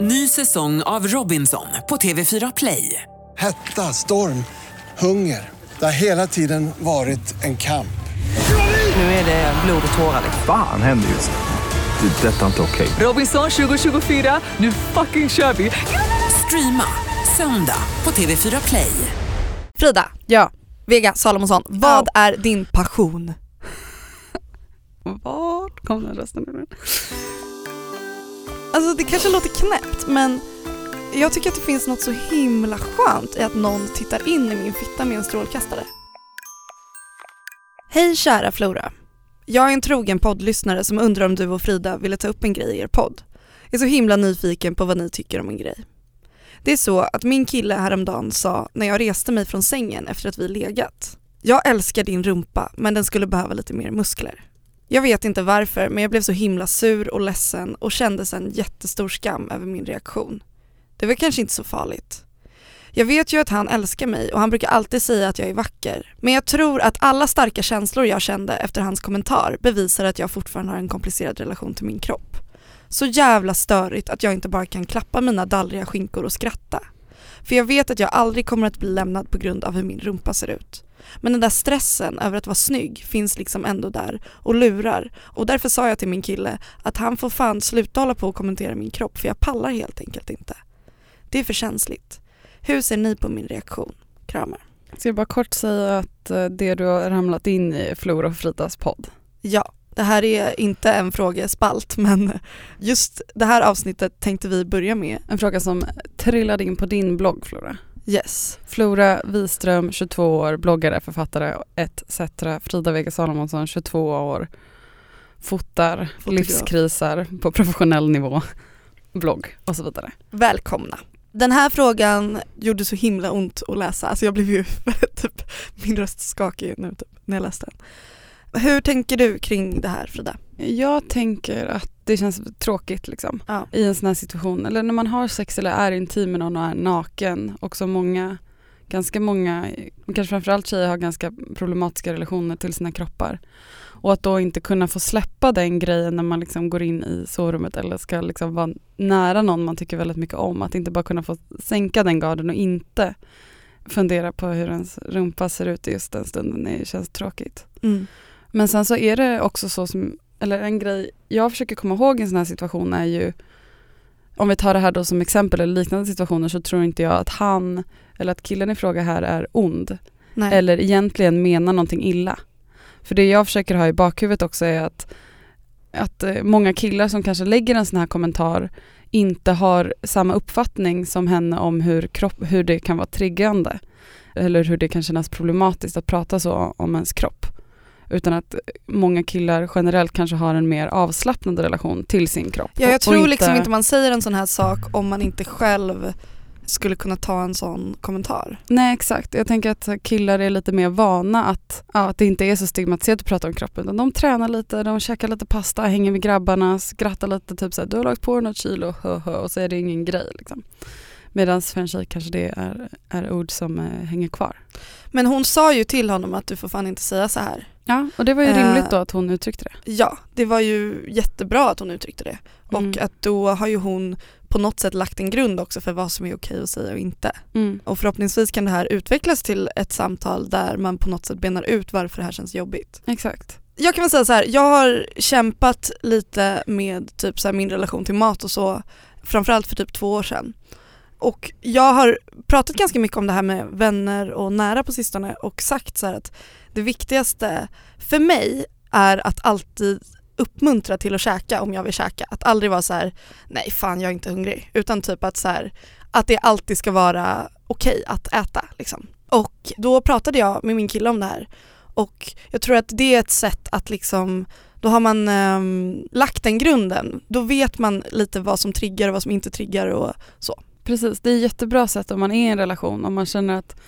Ny säsong av Robinson på TV4 Play. Hetta, storm, hunger. Det har hela tiden varit en kamp. Nu är det blod och tårar. Fan händer just nu. Det. är Detta är inte okej. Robinson 2024, nu fucking kör vi! Streama söndag på TV4 Play. Frida, Ja. Vega Salomonsson, vad är din passion? Vart kom den rösten ifrån? Alltså det kanske låter knäppt men jag tycker att det finns något så himla skönt i att någon tittar in i min fitta med en strålkastare. Hej kära Flora. Jag är en trogen poddlyssnare som undrar om du och Frida ville ta upp en grej i er podd. Jag är så himla nyfiken på vad ni tycker om en grej. Det är så att min kille häromdagen sa när jag reste mig från sängen efter att vi legat. Jag älskar din rumpa men den skulle behöva lite mer muskler. Jag vet inte varför men jag blev så himla sur och ledsen och kände sen jättestor skam över min reaktion. Det var kanske inte så farligt. Jag vet ju att han älskar mig och han brukar alltid säga att jag är vacker. Men jag tror att alla starka känslor jag kände efter hans kommentar bevisar att jag fortfarande har en komplicerad relation till min kropp. Så jävla störigt att jag inte bara kan klappa mina dallriga skinkor och skratta. För jag vet att jag aldrig kommer att bli lämnad på grund av hur min rumpa ser ut. Men den där stressen över att vara snygg finns liksom ändå där och lurar och därför sa jag till min kille att han får fan sluta hålla på och kommentera min kropp för jag pallar helt enkelt inte. Det är för känsligt. Hur ser ni på min reaktion? Kramar. Ska jag bara kort säga att eh, det du har ramlat in i är Flora och Fridas podd. Ja, det här är inte en frågespalt men just det här avsnittet tänkte vi börja med. En fråga som trillade in på din blogg Flora. Yes. Flora Wiström, 22 år, bloggare, författare etc. Frida Vega Salomonsson, 22 år, fotar, Fotograf. livskriser på professionell nivå, blogg och så vidare. Välkomna. Den här frågan gjorde så himla ont att läsa, alltså jag blev ju typ, min röst skakig nu typ, när jag läste den. Hur tänker du kring det här Frida? Jag tänker att det känns tråkigt liksom Ja. i en sån här situation. Eller när man har sex eller är intim med någon och är naken. Också många, ganska många, kanske framförallt tjejer har ganska problematiska relationer till sina kroppar. Och att då inte kunna få släppa den grejen när man liksom går in i sovrummet eller ska liksom vara nära någon man tycker väldigt mycket om. Att inte bara kunna få sänka den garden och inte fundera på hur ens rumpa ser ut i just den stunden. Det känns tråkigt. Mm. Men sen så är det också så som, eller en grej jag försöker komma ihåg i en sån här situation är ju, om vi tar det här då som exempel eller liknande situationer så tror inte jag att han, eller att killen i fråga här är ond. Nej. Eller egentligen menar någonting illa. För det jag försöker ha i bakhuvudet också är att, att eh, många killar som kanske lägger en sån här kommentar inte har samma uppfattning som henne om hur, kropp, hur det kan vara triggande. Eller hur det kan kännas problematiskt att prata så om ens kropp. Utan att många killar generellt kanske har en mer avslappnad relation till sin kropp. Ja, jag tror liksom inte man säger en sån här sak om man inte själv skulle kunna ta en sån kommentar. Nej exakt, jag tänker att killar är lite mer vana att, ja, att det inte är så stigmatiserat att prata om kroppen. Utan de tränar lite, de käkar lite pasta, hänger med grabbarna, skrattar lite, typ såhär du har lagt på dig något kilo, och så är det ingen grej. Liksom. Medan för en tjej kanske det är, är ord som eh, hänger kvar. Men hon sa ju till honom att du får fan inte säga så här. Ja, och det var ju Eh. rimligt då att hon uttryckte det. Ja, det var ju jättebra att hon uttryckte det. Mm. Och att då har ju hon på något sätt lagt en grund också för vad som är okej att säga och inte. Mm. Och förhoppningsvis kan det här utvecklas till ett samtal där man på något sätt benar ut varför det här känns jobbigt. Exakt. Jag kan väl säga så här, jag har kämpat lite med typ så min relation till mat och så, framförallt för typ två år sedan. Och jag har pratat ganska mycket om det här med vänner och nära på sistone och sagt så här att det viktigaste för mig är att alltid uppmuntra till att käka om jag vill käka. Att aldrig vara så här, nej fan jag är inte hungrig. Utan typ att så här, att det alltid ska vara okej att äta liksom. Och då pratade jag med min kille om det här och jag tror att det är ett sätt att liksom då har man ehm, lagt den grunden. Då vet man lite vad som triggar och vad som inte triggar och så. Precis, det är ett jättebra sätt om man är i en relation, om man känner att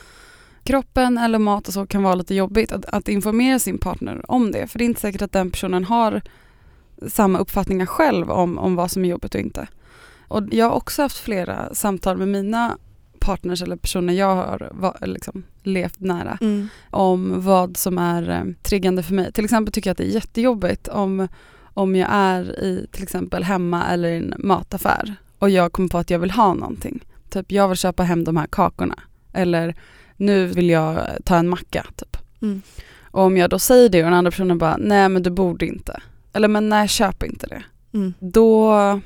kroppen eller mat och så kan vara lite jobbigt, att, att informera sin partner om det. För det är inte säkert att den personen har samma uppfattningar själv om, om vad som är jobbigt och inte. Och jag har också haft flera samtal med mina partners eller personer jag har liksom, levt nära om vad som är eh, triggande för mig. Till exempel tycker jag att det är jättejobbigt om, om jag är i till exempel hemma eller i en mataffär och jag kommer på att jag vill ha någonting. Typ jag vill köpa hem de här kakorna. Eller nu vill jag ta en macka typ. Mm. Och om jag då säger det och den andra personen bara, nej men du borde inte. Eller men nej köp inte det. Mm. Då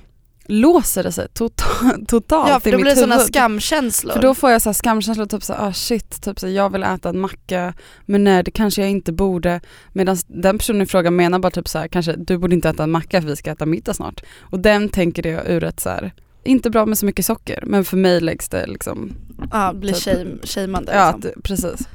låser det sig totalt, totalt Ja för då blir det sådana skamkänslor. För då får jag så skamkänslor, typ så här, ah shit, typ så jag vill äta en macka men nej det kanske jag inte borde. Medan den personen i fråga menar bara typ så här, kanske du borde inte äta en macka för vi ska äta middag snart. Och den tänker det ur ett så här, inte bra med så mycket socker men för mig läggs det liksom, ja, blir typ. shame, shameande. ja liksom. precis.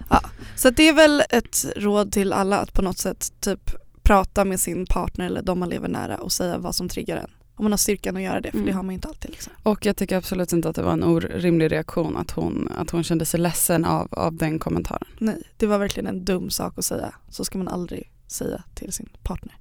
Så att det är väl ett råd till alla att på något sätt typ prata med sin partner eller de man lever nära och säga vad som triggar en. Om man har styrkan att göra det, för Mm. det har man ju inte alltid. Liksom. Och jag tycker absolut inte att det var en orimlig reaktion att hon, att hon kände sig ledsen av, av den kommentaren. Nej, det var verkligen en dum sak att säga. Så ska man aldrig säga till sin partner.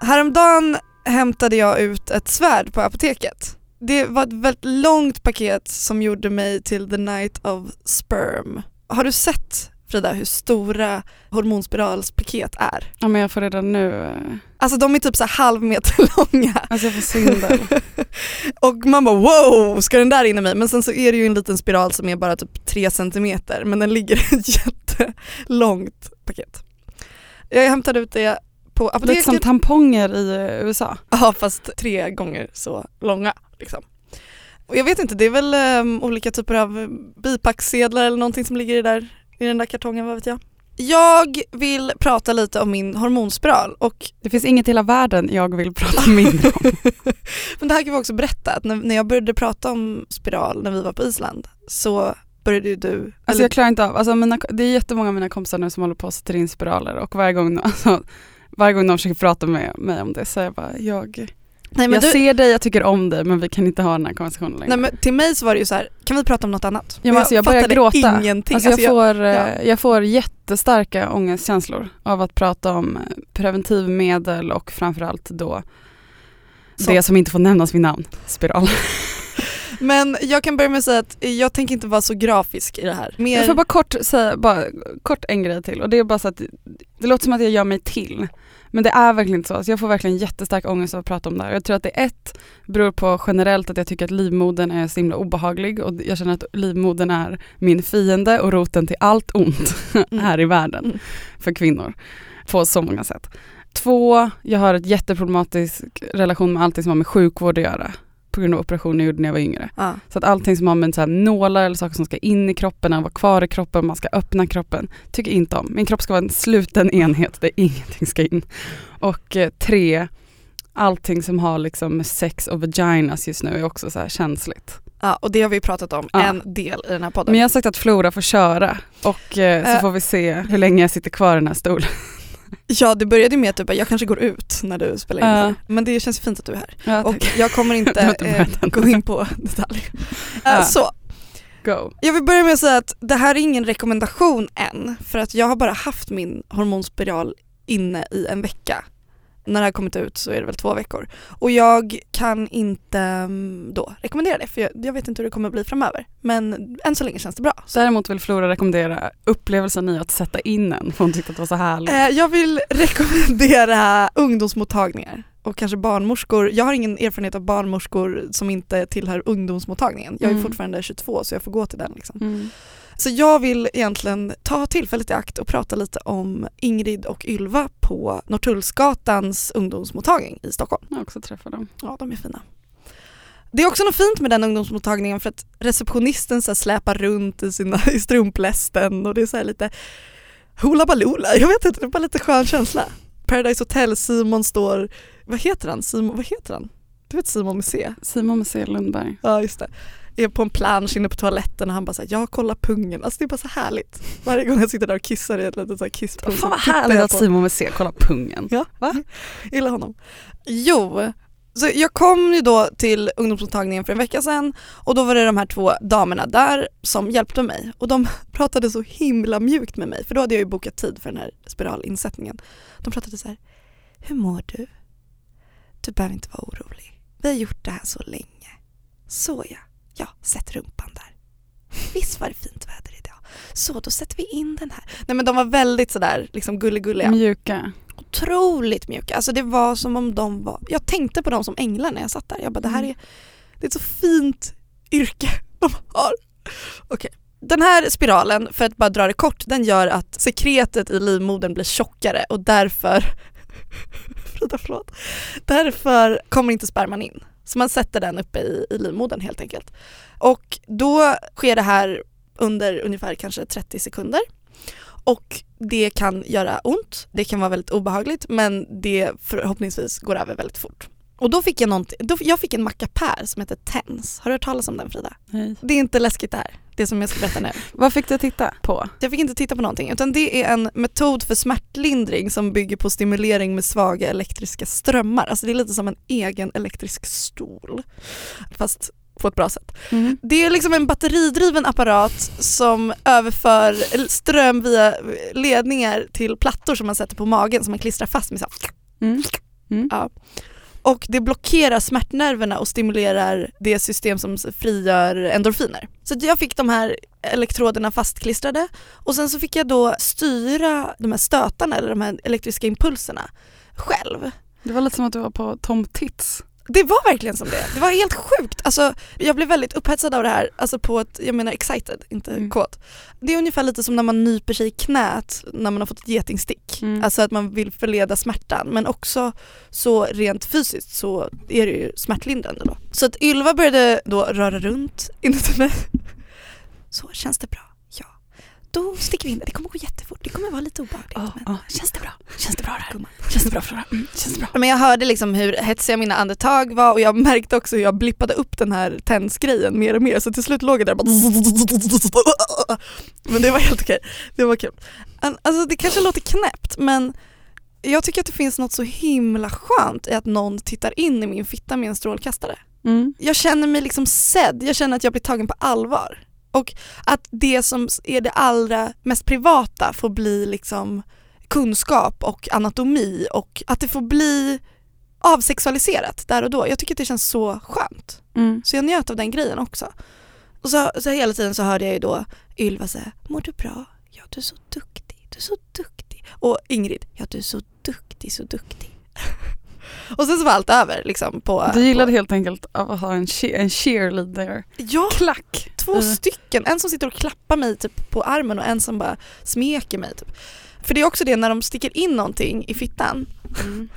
Häromdagen hämtade jag ut ett svärd på apoteket. Det var ett väldigt långt paket som gjorde mig till the night of sperm. Har du sett Frida hur stora hormonspiralspaket är? Ja men jag får redan nu, Alltså de är typ så halv meter långa. alltså jag får svindel. Och man bara wow, ska den där in i mig? Men sen så är det ju en liten spiral som är bara typ 3 centimeter men den ligger i ett jättelångt paket. Jag hämtade ut det på Lite apoteket. som tamponger i USA. Ja fast tre gånger så långa liksom. Och jag vet inte, det är väl ehm, olika typer av bipacksedlar eller någonting som ligger i, där, i den där kartongen, vad vet jag. Jag vill prata lite om min hormonspiral och Det finns inget i hela världen jag vill prata mindre om. Men det här kan vi också berätta, att när, jag började prata om spiral när vi var på Island så började ju du, Alltså jag klarar inte av, alltså mina, det är jättemånga av mina kompisar nu som håller på att sätta in spiraler och varje gång, alltså, varje gång de försöker prata med mig om det så är jag bara, jag, nej, jag du, ser dig, jag tycker om dig men vi kan inte ha den här konversationen längre. nej, men till mig så var det ju så här, kan vi prata om något annat? Ja, men alltså jag börjar fattade gråta. ingenting. Alltså jag, Alltså får, eh, ja. jag får jättestarka ångestkänslor av att prata om preventivmedel och framförallt då Så. det som inte får nämnas vid namn, spiral. Men jag kan börja med att säga att jag tänker inte vara så grafisk i det här. Mer, Jag får bara kort säga, bara kort en grej till och det är bara så att det låter som att jag gör mig till. Men det är verkligen inte så. Alltså jag får verkligen jättestark ångest av att prata om det här. Jag tror att det ett beror på generellt att jag tycker att livmodern är så himla obehaglig och jag känner att livmodern är min fiende och roten till allt ont Mm. här i världen Mm. för kvinnor på så många sätt. Två, jag har ett jätteproblematisk relation med allting som har med sjukvård att göra på grund av operationer jag gjorde när jag var yngre. ja. Så att allting som har med så här nålar eller saker som ska in i kroppen vara kvar i kroppen, man ska öppna kroppen, tycker inte om. Min kropp ska vara en sluten enhet där ingenting ska in. Och eh, tre, allting som har liksom sex och vaginas just nu är också så här känsligt. ja, och det har vi pratat om Ja. en del i den här podden. Men jag har sagt att Flora får köra och eh, så Eh. får vi se hur länge jag sitter kvar i den här stolen. Ja det började med att du bara, jag kanske går ut när du spelar in här. Men det känns fint att du är här. Ja, Och jag kommer inte eh, gå in på detaljer. Eh, Ja. Så, Go. Jag vill börja med att säga att det här är ingen rekommendation än för att jag har bara haft min hormonspiral inne i en vecka. När det här kommit ut så är det väl två veckor. Och jag kan inte mm, då rekommendera det för jag, jag vet inte hur det kommer bli framöver. Men än så länge känns det bra. Däremot vill Flora rekommendera upplevelsen i att sätta in en, för hon tyckte att det var så härligt. eh, jag vill rekommendera ungdomsmottagningar och kanske barnmorskor. Jag har ingen erfarenhet av barnmorskor som inte tillhör ungdomsmottagningen. Jag är Mm. fortfarande 22 så jag får gå till den. Liksom. Mm. Så jag vill egentligen ta tillfället i akt och prata lite om Ingrid och Ylva på Norrtullsgatans ungdomsmottagning i Stockholm. Jag har också träffat dem. Ja, de är fina. Det är också något fint med den ungdomsmottagningen för att receptionisten så släpar runt i, sina, i strumplästen och det är så lite hula baloola, jag vet inte, det är bara lite skön känsla. Paradise Hotel, Simon står, vad heter han? Simon, vad heter han? Du vet Simon med C? Simon med C. Lundberg. Ja just det. Är på en plansch inne på toaletten och han bara såhär, jag kollar pungen. Alltså det är bara så härligt. Varje gång jag sitter där och kissar i ett litet så här kisspung Fan vad härligt att Simon med C kollar pungen. Ja, Va? gillar honom. Jo, så jag kom ju då till ungdomsmottagningen för en vecka sedan och då var det de här två damerna där som hjälpte mig och de pratade så himla mjukt med mig för då hade jag ju bokat tid för den här spiralinsättningen. De pratade så här, hur mår du? Du behöver inte vara orolig. Vi har gjort det här så länge. Så ja, ja, sätt rumpan där. Visst var det fint väder idag. Så då sätter vi in den här. Nej men de var väldigt sådär liksom gulligulliga Mjuka. otroligt mjuka. Alltså det var som om de var, jag tänkte på dem som änglar när jag satt där. Jag bara det här är, det är ett så fint yrke de har. Okej. Den här spiralen, för att bara dra det kort, den gör att sekretet i livmodern blir tjockare och därför Frida, förlåt. Därför kommer inte sperman in. Så man sätter den uppe i, i livmodern helt enkelt. Och då sker det här under ungefär kanske 30 sekunder. Och det kan göra ont, det kan vara väldigt obehagligt men det förhoppningsvis går över väldigt fort. Och då fick jag, då, jag fick en mackapär som heter TENS. Har du hört talas om den Frida? Nej. Det är inte läskigt det här, det som jag ska berätta nu. Vad fick du titta på? Jag fick inte titta på någonting utan det är en metod för smärtlindring som bygger på stimulering med svaga elektriska strömmar. Alltså det är lite som en egen elektrisk stol. Fast på ett bra sätt. Mm. Det är liksom en batteridriven apparat som överför ström via ledningar till plattor som man sätter på magen som man klistrar fast med så. Mm. Mm. Ja. Och det blockerar smärtnerverna och stimulerar det system som frigör endorfiner. Så jag fick de här elektroderna fastklistrade och sen så fick jag då styra de här stötarna eller de här elektriska impulserna själv. Det var lite som att du var på Tom Tits. Det var verkligen som det. Det var helt sjukt. Alltså, jag blev väldigt upphetsad av det här, alltså på ett, jag menar excited, inte Mm. kåt. Det är ungefär lite som när man nyper sig i knät när man har fått ett getingstick. Mm. Alltså att man vill förleda smärtan men också så rent fysiskt så är det ju smärtlindrande då. Så att Ylva började då röra runt inuti mig. Så, känns det bra? Ja. Då sticker vi in det. Det kommer gå jättefort. Det kommer vara lite obehagligt. Ja, men ja. Känns det bra? Känns det bra? Gumman? Känns det bra Flora? Mm. Känns det bra? Men jag hörde liksom hur hetsiga mina andetag var och jag märkte också hur jag blippade upp den här tensgrejen mer och mer så till slut låg jag där och bara Men det var helt okej, det var kul. Alltså det kanske låter knäppt men jag tycker att det finns något så himla skönt i att någon tittar in i min fitta med en strålkastare. Mm. Jag känner mig liksom sedd, jag känner att jag blir tagen på allvar. Och att det som är det allra mest privata får bli liksom kunskap och anatomi och att det får bli avsexualiserat där och då. Jag tycker att det känns så skönt. Mm. Så jag njöt av den grejen också. Och så, så hela tiden så hörde jag ju då Ylva säga, mår du bra? Ja du är så duktig, du är så duktig. Och Ingrid, ja du är så duktig, så duktig. och sen så var allt över liksom på... Du gillade på, helt enkelt att ha en, che- en cheerleader. Ja, Klack! två Mm. stycken. En som sitter och klappar mig typ på armen och en som bara smeker mig. Typ. För det är också det när de sticker in någonting i fittan.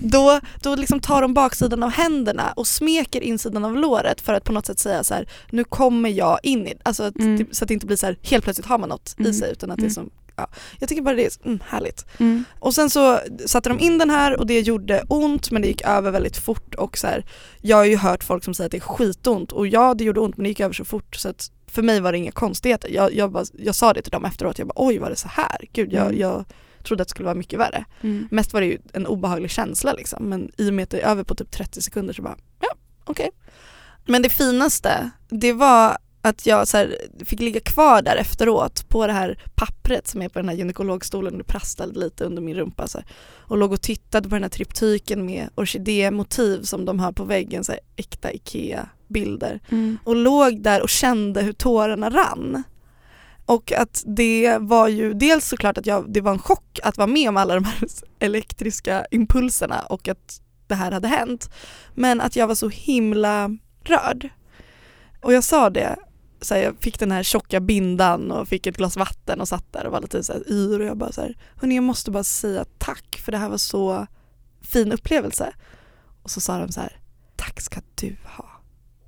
Då, då liksom tar de baksidan av händerna och smeker insidan av låret för att på något sätt säga så här: nu kommer jag in i alltså Mm. det, så att det inte blir så här helt plötsligt har man något i Mm. sig utan att det är Mm. som, ja. Jag tycker bara det är mm, härligt. Mm. Och sen så satte de in den här och det gjorde ont men det gick över väldigt fort och så här, jag har ju hört folk som säger att det är skitont och ja det gjorde ont men det gick över så fort så att för mig var det inga konstigheter. Jag, jag, bara, jag sa det till dem efteråt, jag bara oj var det så här? Gud jag, Mm. jag trodde att det skulle vara mycket värre. Mm. Mest var det ju en obehaglig känsla liksom men i och med att det är över på typ 30 sekunder så bara ja okej. Men det finaste det var att jag så här, fick ligga kvar där efteråt på det här pappret som är på den här gynekologstolen och det prasslade lite under min rumpa så här, och låg och tittade på den här triptyken med orkidémotiv som de har på väggen, så här, äkta IKEA-bilder Mm. och låg där och kände hur tårarna rann. Och att det var ju dels såklart att jag, det var en chock att vara med om alla de här elektriska impulserna och att det här hade hänt. Men att jag var så himla rörd. Och jag sa det, så här, jag fick den här tjocka bindan och fick ett glas vatten och satt där och var lite så här yr och jag bara så här, hörni jag måste bara säga tack för det här var så fin upplevelse. Och så sa de så här, tack ska du ha.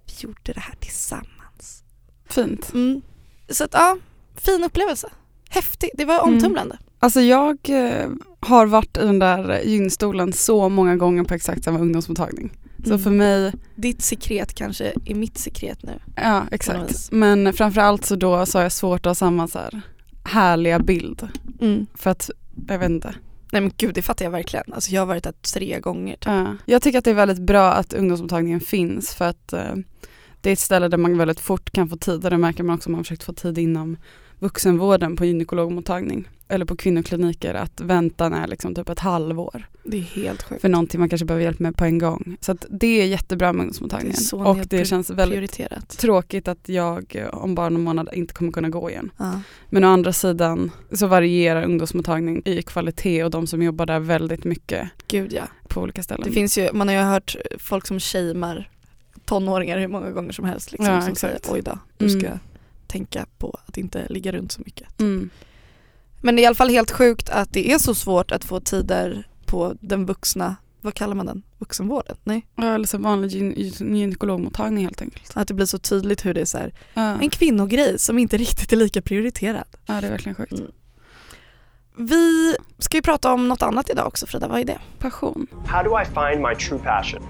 Vi gjorde det här tillsammans. Fint. Mm. Så att ja, fin upplevelse. Häftig, det var Mm. omtumlande. Alltså jag eh, har varit i den där gynstolen så många gånger på exakt samma ungdomsmottagning. Så Mm. för mig, Ditt sekret kanske är mitt sekret nu. ja exakt. Men framförallt så då så har jag svårt att ha samma så här härliga bild. Mm. För att, jag vet inte. Nej men gud det fattar jag verkligen. Alltså jag har varit där tre gånger. Typ. Ja. Jag tycker att det är väldigt bra att ungdomsmottagningen finns för att eh, det är ett ställe där man väldigt fort kan få tid och det märker man också om man har försökt få tid inom vuxenvården på gynekologmottagning eller på kvinnokliniker att väntan är liksom typ ett halvår Det är helt sjukt. för någonting man kanske behöver hjälp med på en gång. Så det är jättebra med Det ungdomsmottagningen. så och det känns väldigt Prioriterat. tråkigt att jag eh, om bara någon månad inte kommer kunna gå igen. Ja. Men å andra sidan så varierar ungdomsmottagning i kvalitet och de som jobbar där väldigt mycket Gud ja. på olika ställen. Det finns ju, man har ju hört folk som shamear tonåringar hur många gånger som helst liksom, Ja, som exakt. säger oj då, du ska Mm. Tänka på att inte ligga runt så mycket. Mm. Men det är i alla fall helt sjukt att det är så svårt att få tider på den vuxna, vad kallar man den? Vuxenvården? Nej. Ja, eller så vanlig gyn- gyn- gynekologmottagning helt enkelt. Att det blir så tydligt hur det är så här, Ja, en kvinnogrej som inte riktigt är lika prioriterad. ja det är verkligen sjukt. Mm. Vi ska ju prata om något annat idag också Frida, vad är det? Passion. How do I find my true passion?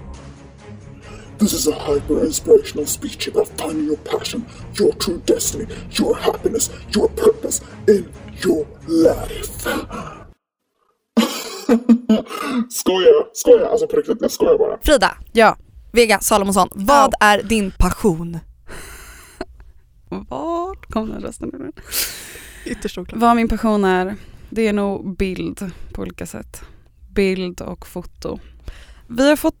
This is a hyper inspirational speech about finding your passion, your true destiny, your happiness, your purpose in your life. skojar, skojar, alltså på riktigt, jag skojar bara. Frida, Ja. Vega Salomonsson, vad är din passion? Vart kom den rösten ifrån? Ytterst oklart. Vad min passion är, det är nog bild på olika sätt. Bild och foto. Vi har fått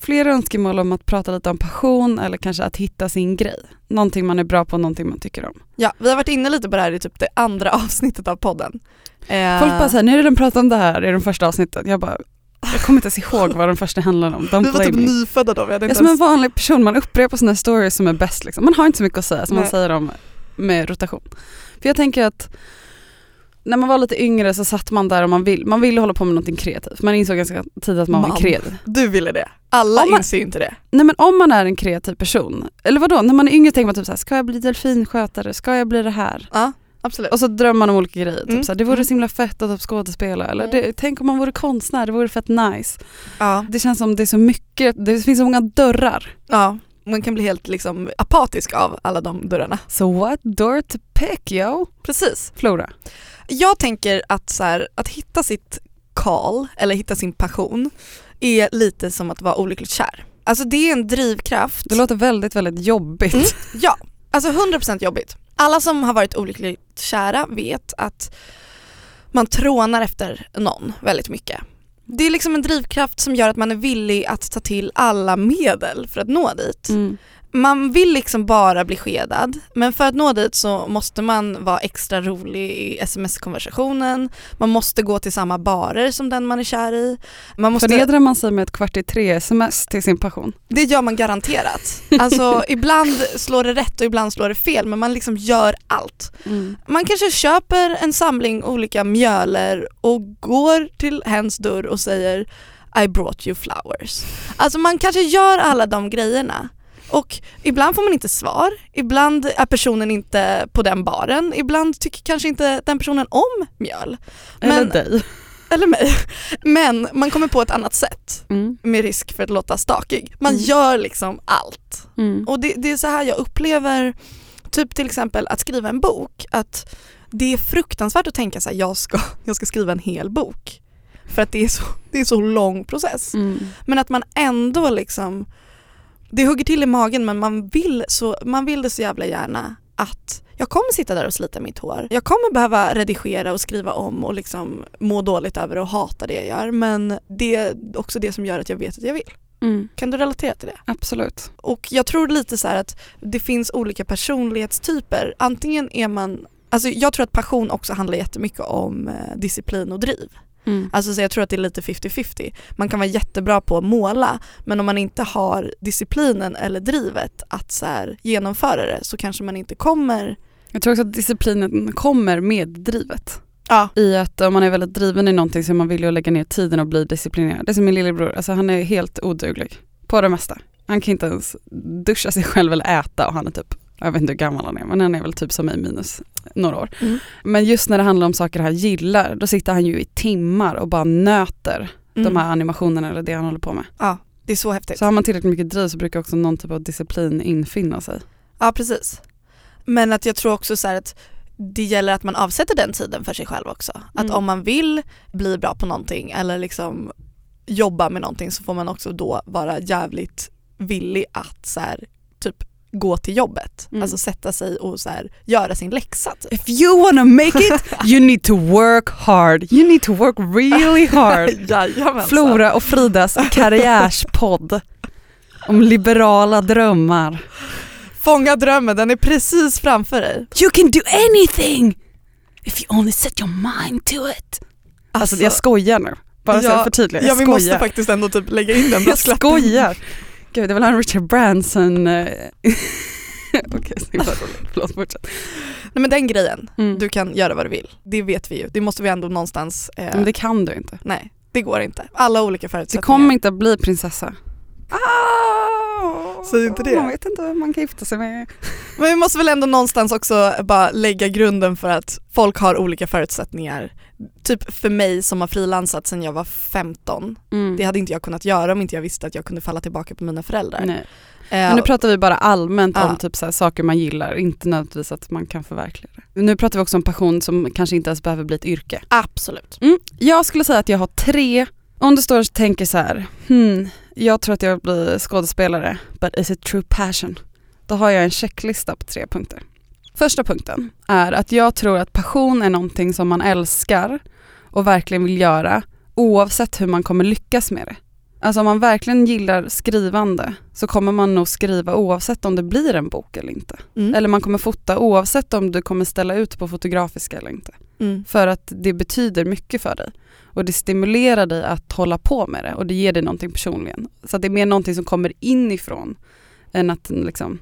flera önskemål om att prata lite om passion eller kanske att hitta sin grej. Någonting man är bra på, någonting man tycker om. Ja, vi har varit inne lite på det här i typ det andra avsnittet av podden. Eh, Folk bara såhär, ni har redan pratat om det här i de första avsnitten. Jag bara, jag kommer inte ens ihåg vad den första handlade om. Don't vi var typ me. nyfödda då, vi hade Jag är som en vanlig person, man upprepar sina stories som är bäst. Liksom. Man har inte så mycket att säga som man säger om med rotation. För jag tänker att när man var lite yngre så satt man där och man vill, man ville hålla på med någonting kreativt. Man insåg ganska tidigt att man var Man. kreativ. Du ville det. Alla Om man- inser inte det. Nej men om man är en kreativ person, eller vadå, när man är yngre tänker man typ såhär, ska jag bli delfinskötare, ska jag bli det här? Ja, absolut. Och så drömmer man om olika grejer, typ Mm. såhär, det vore Mm. så himla fett att typ skådespela, eller det, tänk om man vore konstnär, det vore fett nice. ja. Det känns som det är så mycket, det finns så många dörrar. ja, man kan bli helt liksom apatisk av alla de dörrarna. So what door to pick yo? Precis. Flora. Jag tänker att, så här, att hitta sitt call eller hitta sin passion är lite som att vara olyckligt kär. Alltså det är en drivkraft. Det låter väldigt, väldigt jobbigt. Mm. Ja, alltså 100% jobbigt. Alla som har varit olyckligt kära vet att man trånar efter någon väldigt mycket. Det är liksom en drivkraft som gör att man är villig att ta till alla medel för att nå dit. Mm. Man vill liksom bara bli skedad men för att nå dit så måste man vara extra rolig i sms-konversationen, man måste gå till samma barer som den man är kär i. Man måste, Förnedrar man sig med ett kvart i tre sms till sin passion? det gör man garanterat. Alltså ibland slår det rätt och ibland slår det fel men man liksom gör allt. Man kanske köper en samling olika mjöler och går till hens dörr och säger I brought you flowers. Alltså man kanske gör alla de grejerna. Och ibland får man inte svar, ibland är personen inte på den baren, ibland tycker kanske inte den personen om mjöl. Eller Men- dig. Eller mig. Men man kommer på ett annat sätt Mm. med risk för att låta stakig. Man Mm. gör liksom allt. Mm. Och det, det är så här jag upplever typ till exempel att skriva en bok. Att det är fruktansvärt att tänka så här, jag ska, jag ska skriva en hel bok. För att det är så, det är så lång process. Mm. Men att man ändå liksom, det hugger till i magen men man vill, så, man vill det så jävla gärna att jag kommer sitta där och slita mitt hår. Jag kommer behöva redigera och skriva om och liksom må dåligt över och hata det jag gör men det är också det som gör att jag vet att jag vill. Mm. Kan du relatera till det? Absolut. Och jag tror lite så här att det finns olika personlighetstyper. Antingen är man, alltså jag tror att passion också handlar jättemycket om eh, disciplin och driv. Mm. Alltså så jag tror att det är lite 50-50. Man kan vara jättebra på att måla men om man inte har disciplinen eller drivet att så här, genomföra det så kanske man inte kommer Jag tror också att disciplinen kommer med drivet. Ja. I att om man är väldigt driven i någonting så är man villig att lägga ner tiden och bli disciplinerad. Det är som min lillebror, alltså han är helt oduglig på det mesta. Han kan inte ens duscha sig själv eller äta och han är typ, jag vet inte hur gammal han är men han är väl typ som mig minus några år. Mm. Men just när det handlar om saker han gillar då sitter han ju i timmar och bara nöter de här animationerna eller det han håller på med. Ja, det är så häftigt. Så har man tillräckligt mycket driv så brukar också någon typ av disciplin infinna sig. Ja precis. Men att jag tror också så att det gäller att man avsätter den tiden för sig själv också. Att Mm. om man vill bli bra på någonting eller liksom jobba med någonting så får man också då vara jävligt villig att så här, typ gå till jobbet. Mm. Alltså sätta sig och så här, göra sin läxa. Typ. If you wanna make it you need to work hard. You need to work really hard. Flora och Fridas karriärspodd om liberala drömmar. Fånga drömmen, den är precis framför dig. You can do anything if you only set your mind to it. Alltså, jag skojar nu, bara så Ja, jag förtydligar. Jag Ja vi skojar. måste faktiskt ändå typ lägga in den jag skojar. Gud, det var en Richard Branson... eh, Okej, roligt. Förlåt, fortsätt. Nej men den grejen, Mm. du kan göra vad du vill. Det vet vi ju, det måste vi ändå någonstans... Eh, Men det kan du inte. Nej, det går inte. Alla olika Du förutsättningar. kommer inte att bli prinsessa. Ah, Säg inte det. Man vet inte vem man kan gifta sig med. Men vi måste väl ändå någonstans också bara lägga grunden för att folk har olika förutsättningar. Typ för mig som har frilansat sedan jag var 15. Mm. Det hade inte jag kunnat göra om inte jag visste att jag kunde falla tillbaka på mina föräldrar. Nej. Eh, Men nu pratar vi bara allmänt Ja. om typ så saker man gillar, inte nödvändigtvis att man kan förverkliga det. Nu pratar vi också om passion som kanske inte ens behöver bli ett yrke. Absolut. Mm. Jag skulle säga att jag har tre, om du står och tänker så här, hmm, jag tror att jag vill bli skådespelare, but is it true passion? Då har jag en checklista på tre punkter. Första punkten är att jag tror att passion är någonting som man älskar och verkligen vill göra oavsett hur man kommer lyckas med det. Alltså om man verkligen gillar skrivande så kommer man nog skriva oavsett om det blir en bok eller inte. Mm. Eller man kommer fota oavsett om du kommer ställa ut på Fotografiska eller inte. Mm. För att det betyder mycket för dig. Och det stimulerar dig att hålla på med det och det ger dig någonting personligen. Så det är mer någonting som kommer inifrån än att liksom,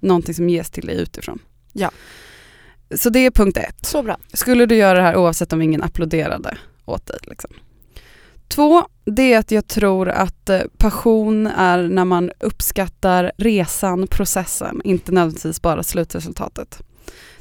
någonting som ges till dig utifrån. Ja. Så det är punkt ett. Så bra. Skulle du göra det här oavsett om ingen applåderade åt dig? Liksom. Två, det är att jag tror att eh, passion är när man uppskattar resan, processen, inte nödvändigtvis bara slutresultatet.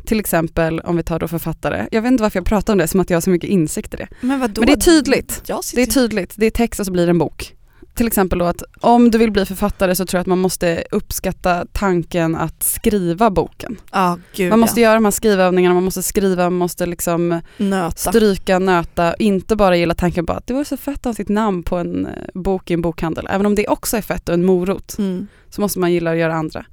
Till exempel om vi tar då författare. Jag vet inte varför jag pratar om det som att jag har så mycket insikt i det. Men vadå? Men det är tydligt. Det är tydligt, det är text och så blir det en bok. Till exempel då att om du vill bli författare så tror jag att man måste uppskatta tanken att skriva boken. Ja, gud Man måste ja. göra de här skrivövningarna, man måste skriva, man måste liksom Nöta. stryka, nöta, inte bara gilla tanken på att det vore så fett att ha sitt namn på en eh, bok i en bokhandel. Även om det också är fett och en morot Mm. så måste man gilla att göra andra.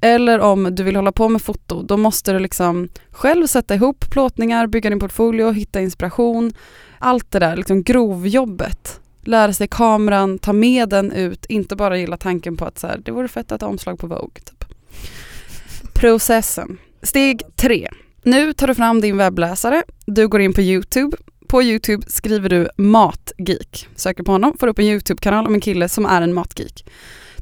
Eller om du vill hålla på med foto, då måste du liksom själv sätta ihop plåtningar, bygga din portfolio, hitta inspiration. Allt det där, liksom grovjobbet. Lära sig kameran, ta med den ut, inte bara gilla tanken på att så här, det vore fett att ha omslag på Vogue. Typ. Processen. Steg tre. Nu tar du fram din webbläsare, du går in på Youtube. På Youtube skriver du matgeek. Söker på honom, får upp en Youtube-kanal om en kille som är en matgeek.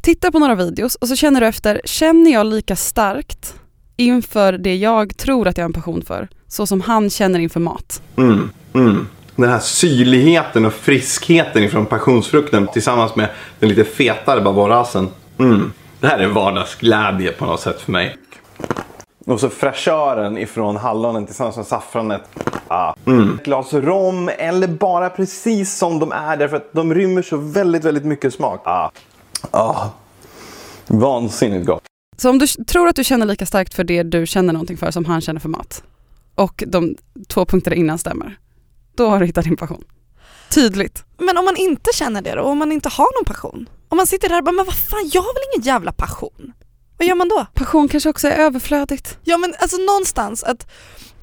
Titta på några videos och så känner du efter, känner jag lika starkt inför det jag tror att jag har en passion för, så som han känner inför mat? Mm, mm. Den här syrligheten och friskheten ifrån passionsfrukten tillsammans med den lite fetare bavorasen. Mm. Det här är vardagsglädje på något sätt för mig. Och så fräschören ifrån hallonen tillsammans med saffranet. Ah. Mm. Ett glas rom eller bara precis som de är därför att de rymmer så väldigt, väldigt mycket smak. Ah. Ah. Vansinnigt gott. Så om du tror att du känner lika starkt för det du känner någonting för som han känner för mat och de två punkterna innan stämmer, då har du hittat din passion. Tydligt. Men om man inte känner det då, om man inte har någon passion? Om man sitter där och bara, men vad fan jag har väl ingen jävla passion? Vad gör man då? Passion kanske också är överflödigt. Ja men alltså någonstans att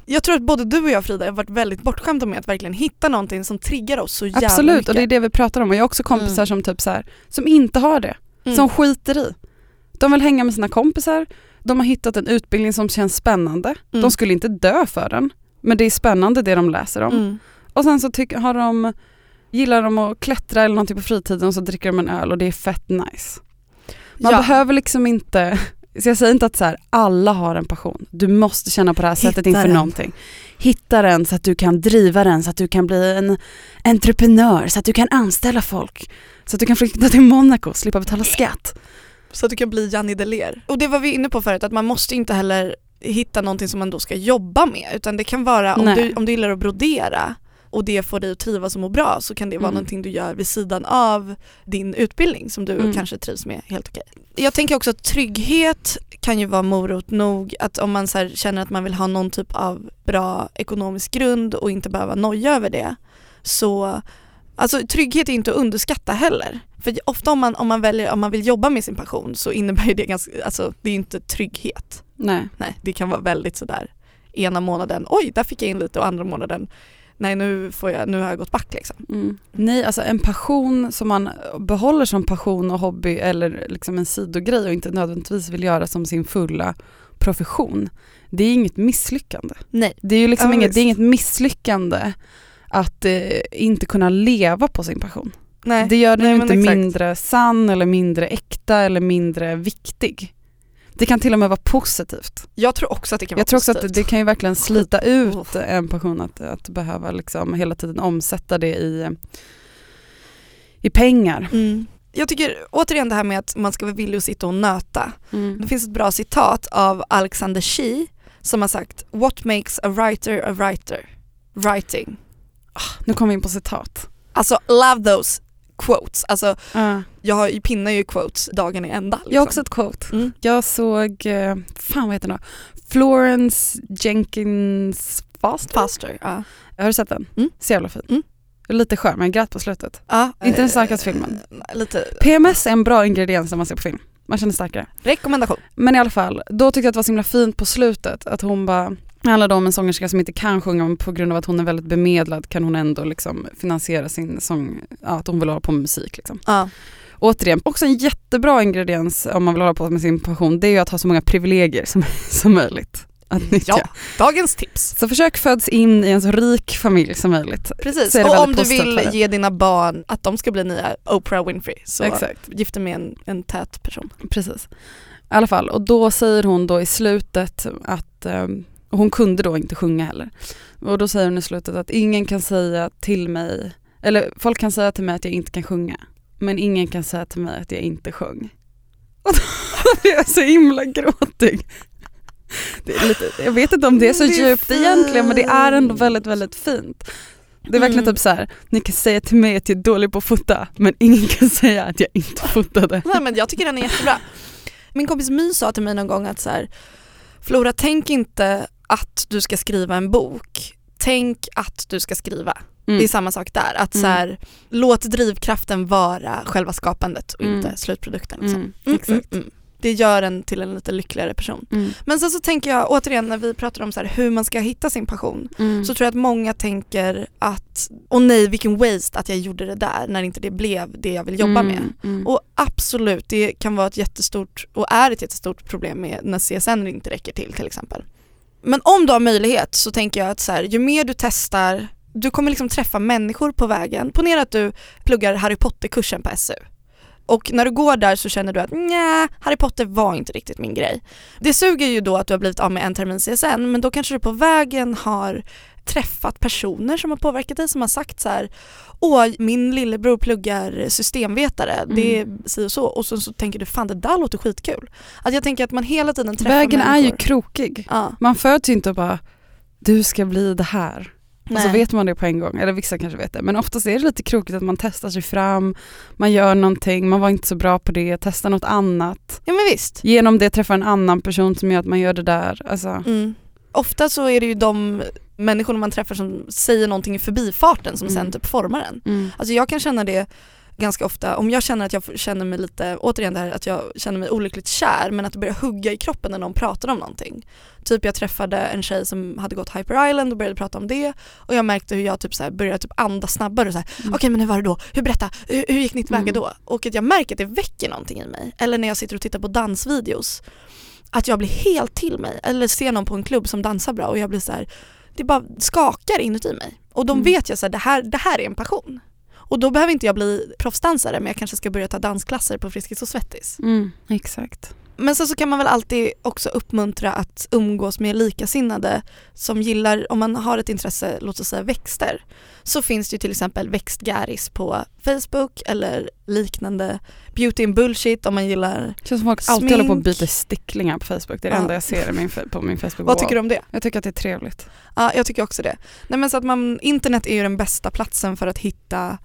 jag tror att både du och jag Frida har varit väldigt bortskämda med att verkligen hitta någonting som triggar oss så jävla Absolut, mycket. och det är det vi pratar om. Och jag har också kompisar Mm. som typ så här, som inte har det, Mm. som skiter i. De vill hänga med sina kompisar, de har hittat en utbildning som känns spännande. Mm. De skulle inte dö för den, men det är spännande det de läser om. Mm. Och sen så tycker, har de, gillar de att klättra eller någonting på fritiden och så dricker de en öl och det är fett nice. Man Ja. behöver liksom inte, så jag säger inte att så här, alla har en passion. Du måste känna på det här sättet Hitta inför den. någonting. Hitta den så att du kan driva den, så att du kan bli en entreprenör, så att du kan anställa folk. Så att du kan flytta till Monaco, slippa betala skatt. Så att du kan bli Janni Deler. Och det var vi inne på förut, att man måste inte heller hitta någonting som man då ska jobba med utan det kan vara om Nej. du, om du gillar att brodera och det får dig att trivas och må bra så kan det vara Mm. någonting du gör vid sidan av din utbildning som du Mm. kanske trivs med helt okej. Jag tänker också att trygghet kan ju vara morot nog att om man så känner att man vill ha någon typ av bra ekonomisk grund och inte behöva noja över det så Alltså trygghet är inte att underskatta heller. För ofta om man, om man, väljer, om man vill jobba med sin passion så innebär ju det ganska, alltså det är inte trygghet. Nej. Nej, det kan vara väldigt sådär ena månaden, oj där fick jag in lite och andra månaden, nej nu, får jag, nu har jag gått back liksom. Mm. Nej, alltså en passion som man behåller som passion och hobby eller liksom en sidogrej och inte nödvändigtvis vill göra som sin fulla profession. Det är inget misslyckande. Nej. Det är ju liksom Ja, inget, det är inget misslyckande att eh, inte kunna leva på sin passion. Nej. Det gör den Nej, inte exakt. mindre sann eller mindre äkta eller mindre viktig. Det kan till och med vara positivt. Jag tror också att det kan vara Jag tror också att positivt. det, kan ju verkligen slita Oh. ut en passion att, att behöva liksom hela tiden omsätta det i, i pengar. Mm. Jag tycker återigen det här med att man ska vara villig att sitta och nöta. Mm. Det finns ett bra citat av Alexander Shee som har sagt What makes a writer a writer? Writing. Nu kommer vi in på citat. Alltså love those quotes. Alltså Uh. jag har pinnar ju quotes dagen i ända. Liksom. Jag har också ett quote. Mm. Jag såg, eh, fan vad heter den? Florence Jenkins Foster. Faster. Ja. Har du sett den? Mm. Så jävla fin. Mm. Lite skön men jag grät på slutet. Ja, Inte den eh, starkaste filmen. Lite PMS är en bra ingrediens när man ser på film. Man känner starkare. rekommendation. Men i alla fall, då tyckte jag att det var så himla fint på slutet att hon bara det handlade om en sångerska som inte kan sjunga men på grund av att hon är väldigt bemedlad kan hon ändå liksom finansiera sin sång, ja, att hon vill hålla på med musik. Liksom. Ja. Återigen, också en jättebra ingrediens om man vill hålla på med sin passion det är ju att ha så många privilegier som, som möjligt att nyttja. ja, dagens tips. Så försök föds in i en så rik familj som möjligt. Precis, och om du vill ge dina barn att de ska bli nya Oprah Winfrey så Exakt. gift dig med en, en tät person. Precis. I alla fall, och då säger hon då i slutet att ehm, och hon kunde då inte sjunga heller. Och då säger hon i slutet att ingen kan säga till mig, eller folk kan säga till mig att jag inte kan sjunga, men ingen kan säga till mig att jag inte sjöng. Och då blir jag så himla gråtig. Det är lite, jag vet inte om det är så Det är djupt egentligen men det är ändå fint. väldigt väldigt fint. Det är verkligen Mm. typ så här, ni kan säga till mig att jag är dålig på att fota men ingen kan säga att jag inte fotade. Nej men jag tycker den är jättebra. Min kompis My sa till mig någon gång att så här, Flora tänk inte att du ska skriva en bok, tänk att du ska skriva. Mm. Det är samma sak där, att så Mm. här, låt drivkraften vara själva skapandet och Mm. inte slutprodukten. Liksom. Mm, Mm, exakt. mm, mm. Det gör en till en lite lyckligare person. Mm. Men sen så tänker jag återigen när vi pratar om så här, hur man ska hitta sin passion Mm. så tror jag att många tänker att åh nej vilken waste att jag gjorde det där när inte det blev det jag vill jobba Mm, med. mm. Och absolut, det kan vara ett jättestort och är ett jättestort problem med när CSN inte räcker till till exempel. Men om du har möjlighet så tänker jag att så här, ju mer du testar, du kommer liksom träffa människor på vägen. Ponera att du pluggar Harry Potter-kursen på SU. Och när du går där så känner du att nej, Harry Potter var inte riktigt min grej. Det suger ju då att du har blivit av med en termin CSN men då kanske du på vägen har träffat personer som har påverkat dig som har sagt så här åh min lillebror pluggar systemvetare, det är si och så och så, så tänker du fan det där låter skitkul. Att jag tänker att man hela tiden träffar Vägen är människor. ju krokig. Ja, Man föds ju inte och bara du ska bli det här. Och så nej. Vet man det på en gång, eller vissa kanske vet det. Men oftast är det lite krokigt att man testar sig fram, man gör någonting, man var inte så bra på det, testar något annat. Ja men visst. Genom det träffar en annan person som gör att man gör det där. Alltså, Mm. Ofta så är det ju de människorna man träffar som säger någonting i förbifarten som Mm. sen typ formar en. mm. Alltså jag kan känna det ganska ofta, om jag känner att jag känner mig lite, återigen det här att jag känner mig olyckligt kär men att det börjar hugga i kroppen när någon pratar om någonting. Typ jag träffade en tjej som hade gått Hyper Island och började prata om det och jag märkte hur jag typ så började typ andas snabbare och så här, Mm. okej men hur var det då? Hur berätta? Hur, hur gick ni tillväga Mm. då? Och att jag märker att det väcker någonting i mig. Eller när jag sitter och tittar på dansvideos att jag blir helt till mig eller ser någon på en klubb som dansar bra och jag blir så här, det bara skakar inuti mig. Och de Mm. vet jag så här, det här, det här är en passion. Och då behöver inte jag bli proffsdansare men jag kanske ska börja ta dansklasser på Friskis och Svettis. Mm, exakt. Men sen så kan man väl alltid också uppmuntra att umgås med likasinnade som gillar, om man har ett intresse, låt oss säga växter, så finns det ju till exempel växtgäris på Facebook eller liknande beauty and bullshit om man gillar, Det känns som folk alltid håller på och byter sticklingar på Facebook. Det är det Ja. enda jag ser min, på min Facebook vad tycker du om det? Jag tycker att det är trevligt. Ja, jag tycker också det. Nej men så att man, internet är ju den bästa platsen för att hitta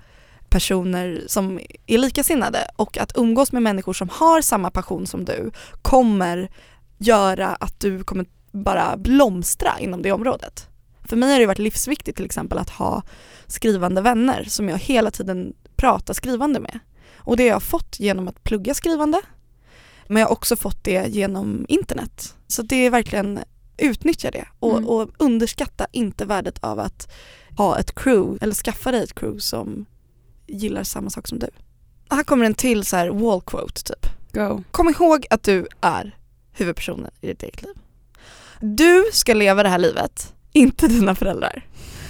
personer som är likasinnade och att umgås med människor som har samma passion som du kommer göra att du kommer bara blomstra inom det området. För mig har det varit livsviktigt till exempel att ha skrivande vänner som jag hela tiden pratar skrivande med. Och det har jag fått genom att plugga skrivande men jag har också fått det genom internet. Så det är verkligen utnyttja det och, Mm. och underskatta inte värdet av att ha ett crew eller skaffa dig ett crew som gillar samma sak som du. Här kommer en till så här wall quote typ. Go. Kom ihåg att du är huvudpersonen i ditt eget liv. Du ska leva det här livet, inte dina föräldrar.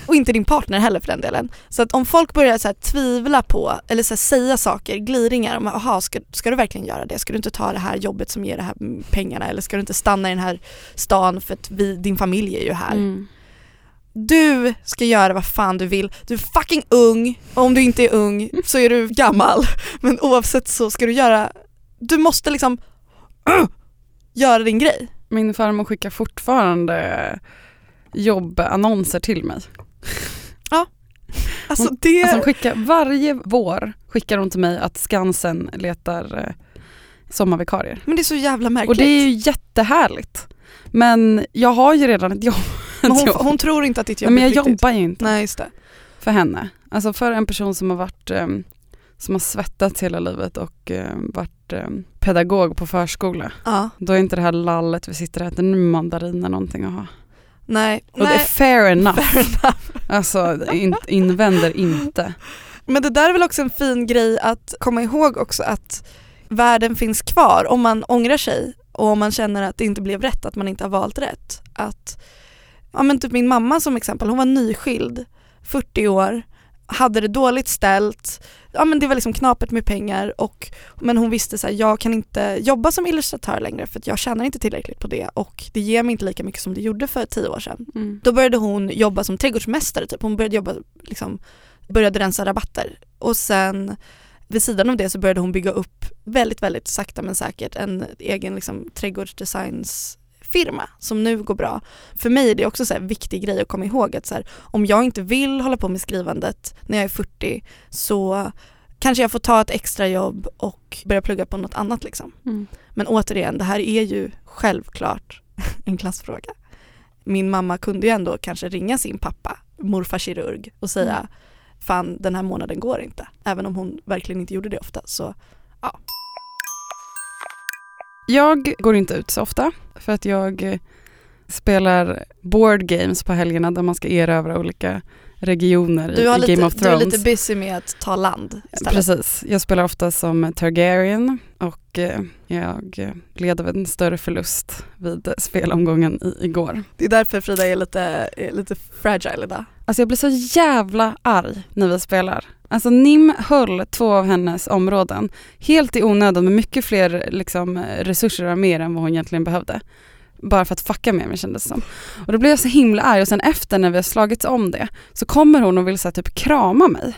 Och inte din partner heller för den delen. Så att om folk börjar så tvivla på, eller så säga saker, gliringar om aha, ska, ska du verkligen göra det? Ska du inte ta det här jobbet som ger det här pengarna? Eller ska du inte stanna i den här stan för att vi, din familj är ju här? Mm. Du ska göra vad fan du vill. Du är fucking ung. Och om du inte är ung så är du gammal. Men oavsett så ska du göra, du måste liksom göra din grej. Min farmor skickar fortfarande jobbannonser till mig. Alltså Hon- det, Alltså hon skickar, varje vår skickar hon till mig att Skansen letar eh, sommarvikarier. men det är så jävla märkligt. Och det är ju jättehärligt. Men jag har ju redan ett jobb. Men hon, hon tror inte att ditt jobb Nej, men jag är viktigt. jobbar ju inte Nej just det. för henne. Alltså för en person som har varit ehm, som har svettats hela livet och ehm, varit ehm, pedagog på förskola. Ja, Då är inte det här lallet vi sitter och äter nu mandariner någonting att ha. nej. Och det är nej. fair enough. Fair enough. Alltså in, invänder inte. Men det där är väl också en fin grej att komma ihåg också att världen finns kvar om man ångrar sig och om man känner att det inte blev rätt, att man inte har valt rätt. Att, ja men typ min mamma som exempel, hon var nyskild, 40 år, hade det dåligt ställt, ja men det var liksom knapert med pengar och men hon visste så här, jag kan inte jobba som illustratör längre för att jag tjänar inte tillräckligt på det och det ger mig inte lika mycket som det gjorde för tio år sedan. Mm. Då började hon jobba som trädgårdsmästare typ. Hon började jobba, liksom, började rensa rabatter. Och sen vid sidan av det så började hon bygga upp väldigt, väldigt sakta men säkert en egen liksom, trädgårdsdesignsfirma som nu går bra. För mig är det också så här, viktig grej att komma ihåg att så här, om jag inte vill hålla på med skrivandet när jag är 40 så kanske jag får ta ett extra jobb och börja plugga på något annat liksom. Mm. Men återigen, det här är ju självklart en klassfråga. Min mamma kunde ju ändå kanske ringa sin pappa, morfar kirurg, och säga Mm. fan den här månaden går inte. Även om hon verkligen inte gjorde det ofta. Så Jag går inte ut så ofta för att jag eh, spelar board games på helgerna där man ska erövra olika regioner i, lite, Game of du är Thrones. lite busy med att ta land istället. Precis, jag spelar ofta som Targaryen och eh, jag eh, led av en större förlust vid spelomgången i, igår. Det är därför Frida är lite, är lite fragile idag. Alltså jag blir så jävla arg när vi spelar. Alltså Nim höll två av hennes områden helt i onödan med mycket fler liksom, resurser och mer än vad hon egentligen behövde. Bara för att fucka med mig kändes det som. Och då blev jag så himla arg och sen efter när vi har slagits om det så kommer hon och vill så här, typ krama mig.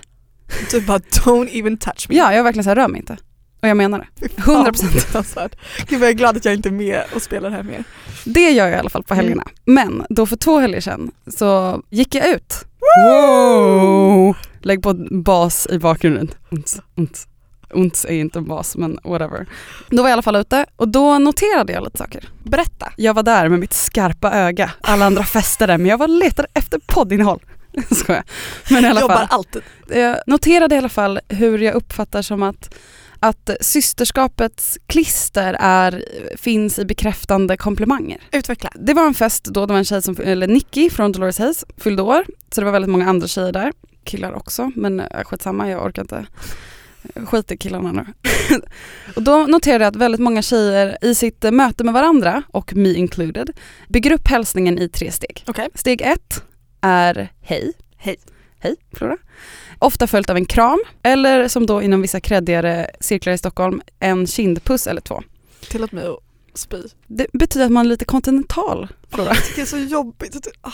Du bara don't even touch me. Ja, jag verkligen så här, rör mig inte. Och jag menar det. 100 procent. Gud jag är glad att jag inte är med och spelar här mer. Det gör jag i alla fall på helgerna. Men då för två helger sedan så gick jag ut. Wow! Lägg på bas i bakgrunden. Unts, unts. Unts är inte en bas men whatever. Då var jag i alla fall ute och då noterade jag lite saker. Berätta. Jag var där med mitt skarpa öga. Alla andra festade men jag var letade efter poddinnehåll. Skojar. Men i alla Jobbar fall. alltid. Jag noterade i alla fall hur jag uppfattar som att att systerskapets klister är, finns i bekräftande komplimanger. Utveckla. Det var en fest då, det var en tjej som, eller Nicky från Dolores Hayes fyllde år. Så det var väldigt många andra tjejer där, killar också, men äh, skitsamma jag orkar inte. Skit i killarna nu. och då noterade jag att väldigt många tjejer i sitt eh, möte med varandra, och me included, bygger upp hälsningen i tre steg. Okej. Steg ett är hej. Hej. Hej Flora. Ofta följt av en kram, eller som då inom vissa kreddigare cirklar i Stockholm, en kindpuss eller två. Tillåt mig att spy. Det betyder att man är lite kontinental, Flora. Tycker det är så jobbigt. att- ah.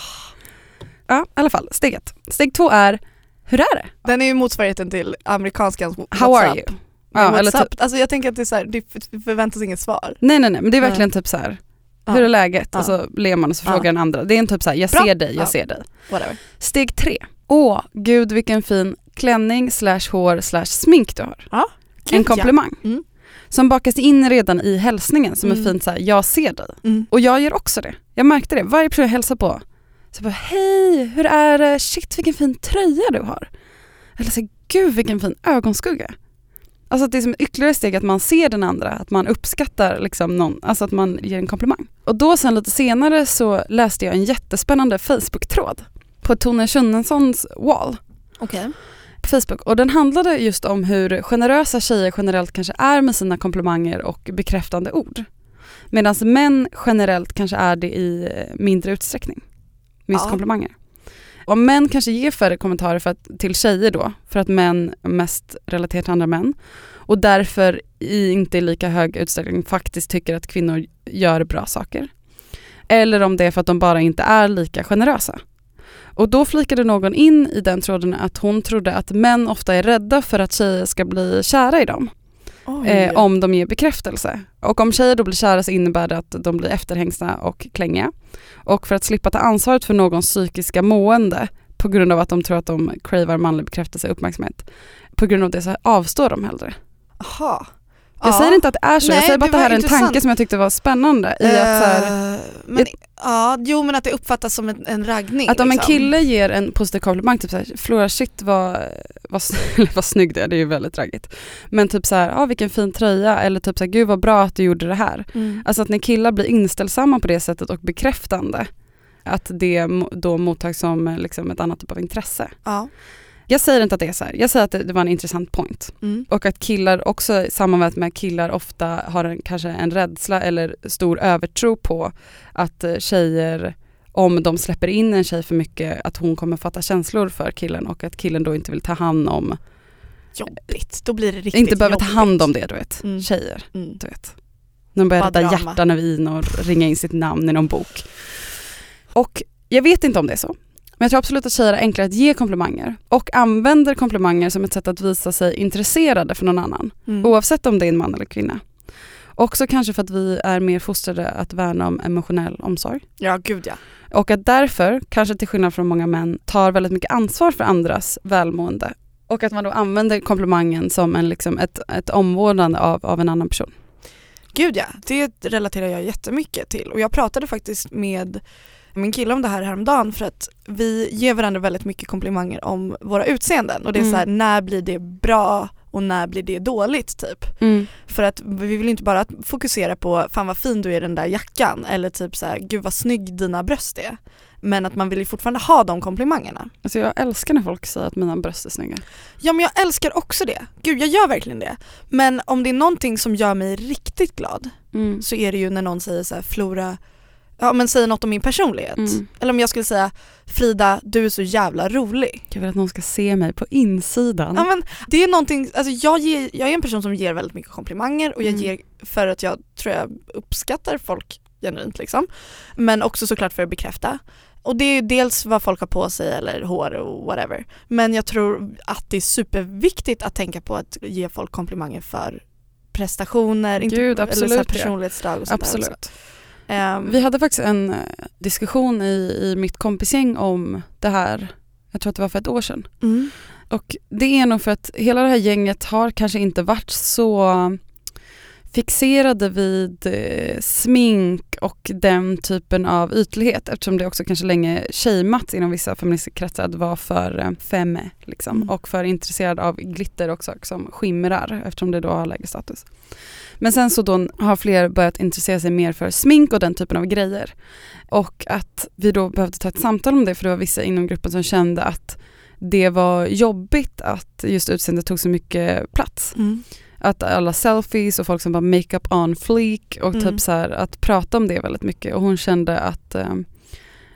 Ja, i alla fall. Steg ett. Steg två är, hur är det? Den är ju motsvarigheten till amerikanskans WhatsApp. How are you? Ja, eller typ, alltså jag tänker att det är så här, det förväntas inget svar. nej nej nej, men det är verkligen typ så här. Ja. hur är läget? Ja. Och så ler man och så Ja. frågar den andra. Det är en typ så här, jag Bra. ser dig, jag Ja. ser dig. Whatever. Steg tre. Åh, gud vilken fin klänning slash hår slash smink du har. en Gud, komplimang. ja. Mm. Som bakas in redan i hälsningen som Mm. är fint så här, jag ser dig. Mm. Och jag gör också det. Jag märkte det. Varje person jag hälsar på Så jag bara, hej, hur är det? Shit vilken fin tröja du har. Eller så gud vilken fin ögonskugga. Alltså att det är som ytterligare steg att man ser den andra, att man uppskattar liksom någon, alltså att man ger en komplimang. Och då sen lite senare så läste jag en jättespännande Facebook-tråd på Tone Schunnesons wall på Facebook och den handlade just om hur generösa tjejer generellt kanske är med sina komplimanger och bekräftande ord. Medan män generellt kanske är det i eh, mindre utsträckning. Misskomplimanger. Ja. Och män kanske ger färre kommentarer för att, till tjejer då, för att män mest relaterar till andra män. Och därför i inte i lika hög utsträckning faktiskt tycker att kvinnor gör bra saker. Eller om det är för att de bara inte är lika generösa. Och då flikade någon in i den tråden att hon trodde att män ofta är rädda för att tjejer ska bli kära i dem. Eh, om de ger bekräftelse. Och om tjejer då blir kära så innebär det att de blir efterhängsna och klängiga. Och för att slippa ta ansvaret för någons psykiska mående på grund av att de tror att de cravar manlig bekräftelse och uppmärksamhet. På grund av det så avstår de hellre. Aha. Jag Ja. säger inte att det är så, jag Nej, säger bara att det här är en tanke som jag tyckte var spännande. I att, så här, Eh, men, ja, jo men att det uppfattas som en, en raggning. att om en liksom. kille ger en positiv komplimang, typ såhär, Flora shit vad, vad, vad snygg du är, det är ju väldigt raggigt. Men typ såhär, ah, vilken fin tröja, eller typ såhär, gud vad bra att du gjorde det här. Mm. Alltså att när killar blir inställsamma på det sättet och bekräftande, att det då mottas som liksom ett annat typ av intresse. Ja. Jag säger inte att det är så här. jag säger att det, det var en intressant point. Mm. Och att killar också, sammanvägt med killar ofta har en, kanske en rädsla eller stor övertro på att eh, tjejer, om de släpper in en tjej för mycket, att hon kommer fatta känslor för killen och att killen då inte vill ta hand om, Jobbigt, då blir det riktigt inte behöver ta hand om det du vet, Mm. tjejer. Mm. Du vet. När de börjar rädda hjärtan över in och ringa in sitt namn i någon bok. Och jag vet inte om det är så. Men jag tror absolut att tjejer är enklare att ge komplimanger och använder komplimanger som ett sätt att visa sig intresserade för någon annan. Mm. Oavsett om det är en man eller kvinna. Också kanske för att vi är mer fostrade att värna om emotionell omsorg. Ja, gud ja. Och att därför, kanske till skillnad från många män, tar väldigt mycket ansvar för andras välmående. Och att man då använder komplimangen som en, liksom ett, ett omvårdande av, av en annan person. Gud ja, det relaterar jag jättemycket till och jag pratade faktiskt med min kille om det här häromdagen för att vi ger varandra väldigt mycket komplimanger om våra utseenden och det är Mm. så här, när blir det bra och när blir det dåligt typ. För att vi vill inte bara fokusera på fan vad fin du är i den där jackan eller typ så här, gud vad snygg dina bröst är. Men att man vill ju fortfarande ha de komplimangerna. Alltså jag älskar när folk säger att mina bröst är snygga. Ja men jag älskar också det. Gud jag gör verkligen det. Men om det är någonting som gör mig riktigt glad Mm. så är det ju när någon säger så här, Flora, ja men säger något om min personlighet. Mm. Eller om jag skulle säga Frida, du är så jävla rolig. Jag vill att någon ska se mig på insidan. Ja men det är någonting, alltså jag, ger, jag är en person som ger väldigt mycket komplimanger och jag Mm. ger för att jag tror jag uppskattar folk genuint liksom. Men också såklart för att bekräfta. Och det är ju dels vad folk har på sig eller hår och whatever. Men jag tror att det är superviktigt att tänka på att ge folk komplimanger för prestationer, inte, Gud, eller så här absolut, ja. personlighetsdrag och sånt där också. Ehm, Vi hade faktiskt en eh, diskussion i, i mitt kompisgäng om det här, jag tror att det var för ett år sedan. mm, Och det är nog för att hela det här gänget har kanske inte varit så fixerade vid eh, smink och den typen av ytlighet eftersom det också kanske länge shameats inom vissa feministiska kretsar att vara för eh, femme liksom, Mm. och för intresserad av glitter också som skimrar eftersom det då har lägre status. Men sen så då har fler börjat intressera sig mer för smink och den typen av grejer. Och att vi då behövde ta ett samtal om det för det var vissa inom gruppen som kände att det var jobbigt att just utseendet tog så mycket plats. mm, Att alla selfies och folk som bara makeup on fleek och Mm. typ så här att prata om det väldigt mycket och hon kände att, eh,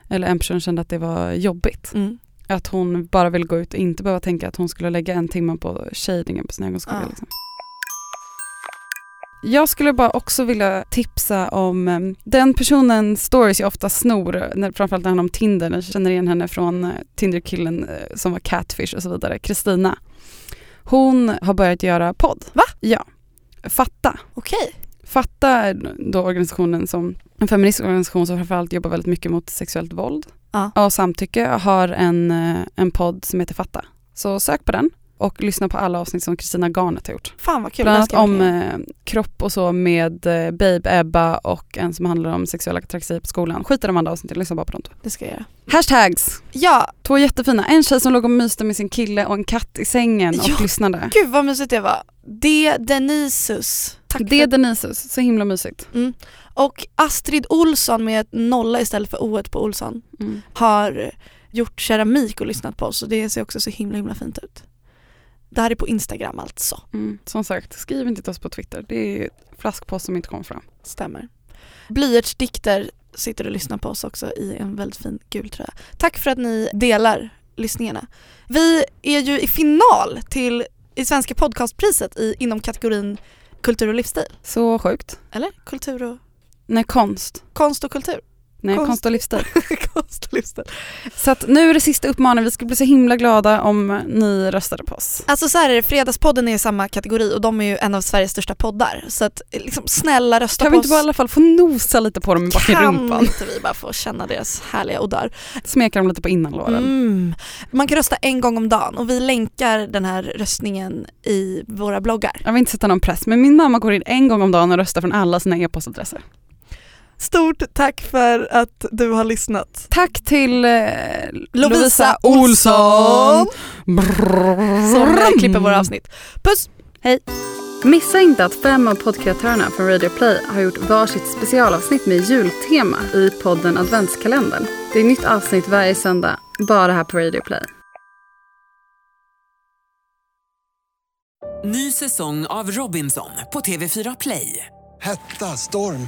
eller en person kände att det var jobbigt. mm. Att hon bara vill gå ut och inte behöva tänka att hon skulle lägga en timme på shadingen på sin ögonskugga. Ja. Liksom. Jag skulle bara också vilja tipsa om eh, den personens stories jag ofta snor, när, framförallt när det handlar om Tinder. Jag känner igen henne från eh, Tinder-killen eh, som var catfish och så vidare, Kristina. Hon har börjat göra podd. Va? Ja. Fatta. Okej. Fatta är då organisationen som, en feministisk organisation som framförallt jobbar väldigt mycket mot sexuellt våld Ja. och samtycke har en, eh, en podd som heter Fatta. Så sök på den och lyssna på alla avsnitt som Kristina Garnet har gjort. Fan vad kul. Bland annat om eh, kropp och så med eh, Babe Ebba och en som handlar om sexuella trakasserier på skolan. Skit i de andra avsnitten, lyssna bara på dem. Det ska jag göra. Hashtags! Ja, Två jättefina. En tjej som låg och myste med sin kille och en katt i sängen och Ja. lyssnade. gud vad mysigt det var. Det Denisus. Tack Det för... Denisus, så himla mysigt. Och Astrid Olsson med ett nolla istället för o på Olsson Mm. har gjort keramik och lyssnat på oss och det ser också så himla himla fint ut. Det här är på Instagram alltså. Mm. Som sagt, skriv inte till oss på Twitter. Det är flaskpost som inte kommer fram. Stämmer. Blyertsdikter sitter och lyssnar på oss också i en väldigt fin gul tröja. Tack för att ni delar lyssningarna. Vi är ju i final till i Svenska podcastpriset i, inom kategorin kultur och livsstil. Så sjukt. Eller? Kultur och Nej, konst. konst och kultur. Nej, Konst. konst, och livsstil. konst och livsstil. Så att nu är det sista uppmaningen. Vi ska bli så himla glada om ni röstade på oss. Alltså så här är det, Fredagspodden är i samma kategori och de är ju en av Sveriges största poddar. Så att liksom snälla rösta Kan på vi inte bara i oss. alla fall få nosa lite på dem i Kan bakrumpan? inte vi bara få känna deras härliga odör? Smeka dem lite på innanlåren. Mm. Man kan rösta en gång om dagen och vi länkar den här röstningen i våra bloggar. Jag vill inte sätta någon press, men min mamma går in en gång om dagen och röstar från alla sina e-postadresser. Stort tack för att du har lyssnat. Tack till eh, Lovisa Olsson. Som eh, klipper våra avsnitt. Puss! Missa inte att fem av poddkreatörerna från Radio Play har gjort varsitt specialavsnitt med jultema i podden Adventskalendern. Det är nytt avsnitt varje söndag, bara här på Radio Play. Ny säsong av Robinson på TV4 Play. Hetta, storm,